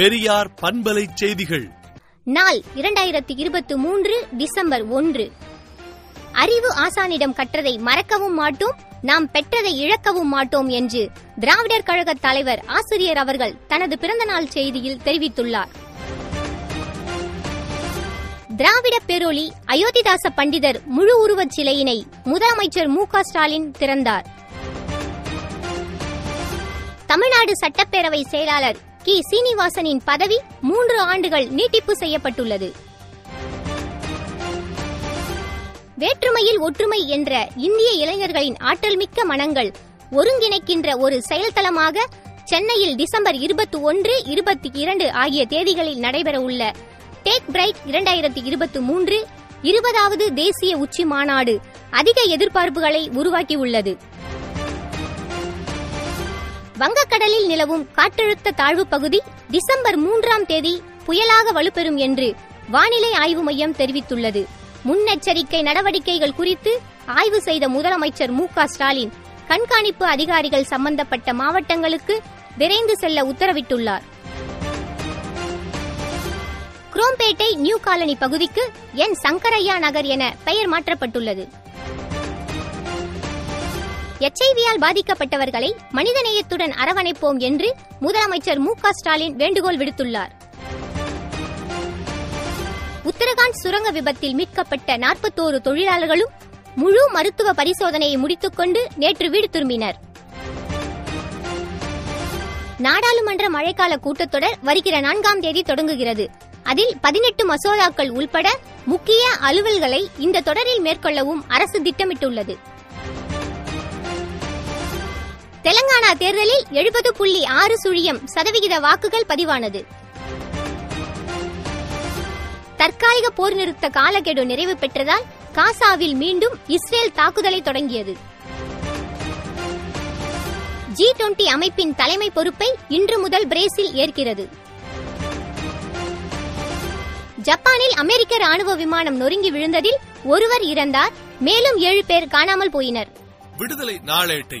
பெரியார் பண்பலை செய்திகள். நாள் இரண்டாயிரத்தி இருபத்தி மூன்று டிசம்பர் ஒன்று. அறிவு ஆசானிடம் கற்றதை மறக்கவும் மாட்டோம் நாம் பெற்றதை இழக்கவும் மாட்டோம் என்று திராவிடர் கழக தலைவர் ஆசிரியர் அவர்கள் தனது பிறந்தநாள் செய்தியில் தெரிவித்துள்ளார். திராவிட பேரொளி அயோத்திதாச பண்டிதர் முழு உருவச் சிலையினை முதலமைச்சர் மு க ஸ்டாலின் திறந்தார். தமிழ்நாடு சட்டப்பேரவை செயலாளர் கி. சீனிவாசனின் பதவி மூன்று ஆண்டுகள் நீட்டிப்பு செய்யப்பட்டுள்ளது. வேற்றுமையில் ஒற்றுமை என்ற இந்திய இளைஞர்களின் ஆற்றல்மிக்க மனங்கள் ஒருங்கிணைக்கின்ற ஒரு செயல்தளமாக சென்னையில் டிசம்பர் இருபத்தி ஒன்று இருபத்தி இரண்டு ஆகிய தேதிகளில் நடைபெறவுள்ள டேக் பிரைட் இரண்டாயிரத்தி இருபத்தி மூன்று இருபதாவது தேசிய உச்சி மாநாடு அதிக எதிர்பார்ப்புகளை உருவாக்கியுள்ளது. வங்கக்கடலில் நிலவும் காற்றழுத்த தாழ்வு பகுதி டிசம்பர் மூன்றாம் தேதி புயலாக வலுப்பெறும் என்று வானிலை ஆய்வு மையம் தெரிவித்துள்ளது. முன்னெச்சரிக்கை நடவடிக்கைகள் குறித்து ஆய்வு செய்த முதலமைச்சர் மு க ஸ்டாலின் கண்காணிப்பு அதிகாரிகள் சம்பந்தப்பட்ட மாவட்டங்களுக்கு விரைந்து செல்ல உத்தரவிட்டுள்ளார். குரோம்பேட்டை நியூ காலனி பகுதிக்கு என் சங்கரையா நகர் என பெயர் மாற்றப்பட்டுள்ளது. எச்ஐவியால் பாதிக்கப்பட்டவர்களை மனிதநேயத்துடன் அரவணைப்போம் என்று முதலமைச்சர் மு க ஸ்டாலின் வேண்டுகோள் விடுத்துள்ளார். உத்தரகாண்ட் சுரங்க விபத்தில் மீட்கப்பட்ட நாற்பத்தோரு தொழிலாளர்களும் முழு மருத்துவ பரிசோதனையை முடித்துக்கொண்டு நேற்று வீடு திரும்பினர். நாடாளுமன்ற மழைக்கால கூட்டத்தொடர் வருகிற நான்காம் தேதி தொடங்குகிறது. அதில் பதினெட்டு மசோதாக்கள் உள்பட முக்கிய அலுவல்களை இந்த தொடரில் மேற்கொள்ளவும் அரசு திட்டமிட்டுள்ளது. தெலங்கானா தேர்தலில் எழுபது புள்ளி ஆறு சுழியம் சதவிகித வாக்குகள் பதிவானது. தற்காலிக போர் நிறுத்த காலக்கெடு நிறைவு பெற்றதால் காசாவில் மீண்டும் இஸ்ரேல் தாக்குதலை தொடங்கியது. ஜி டுவெண்டி அமைப்பின் தலைமை பொறுப்பை இன்று முதல் பிரேசில் ஏற்கிறது. ஜப்பானில் அமெரிக்க ராணுவ விமானம் நொறுங்கி விழுந்ததில் ஒருவர் இறந்தார் மேலும் ஏழு பேர் காணாமல் போயினர். விடுதலை நாளேட்டை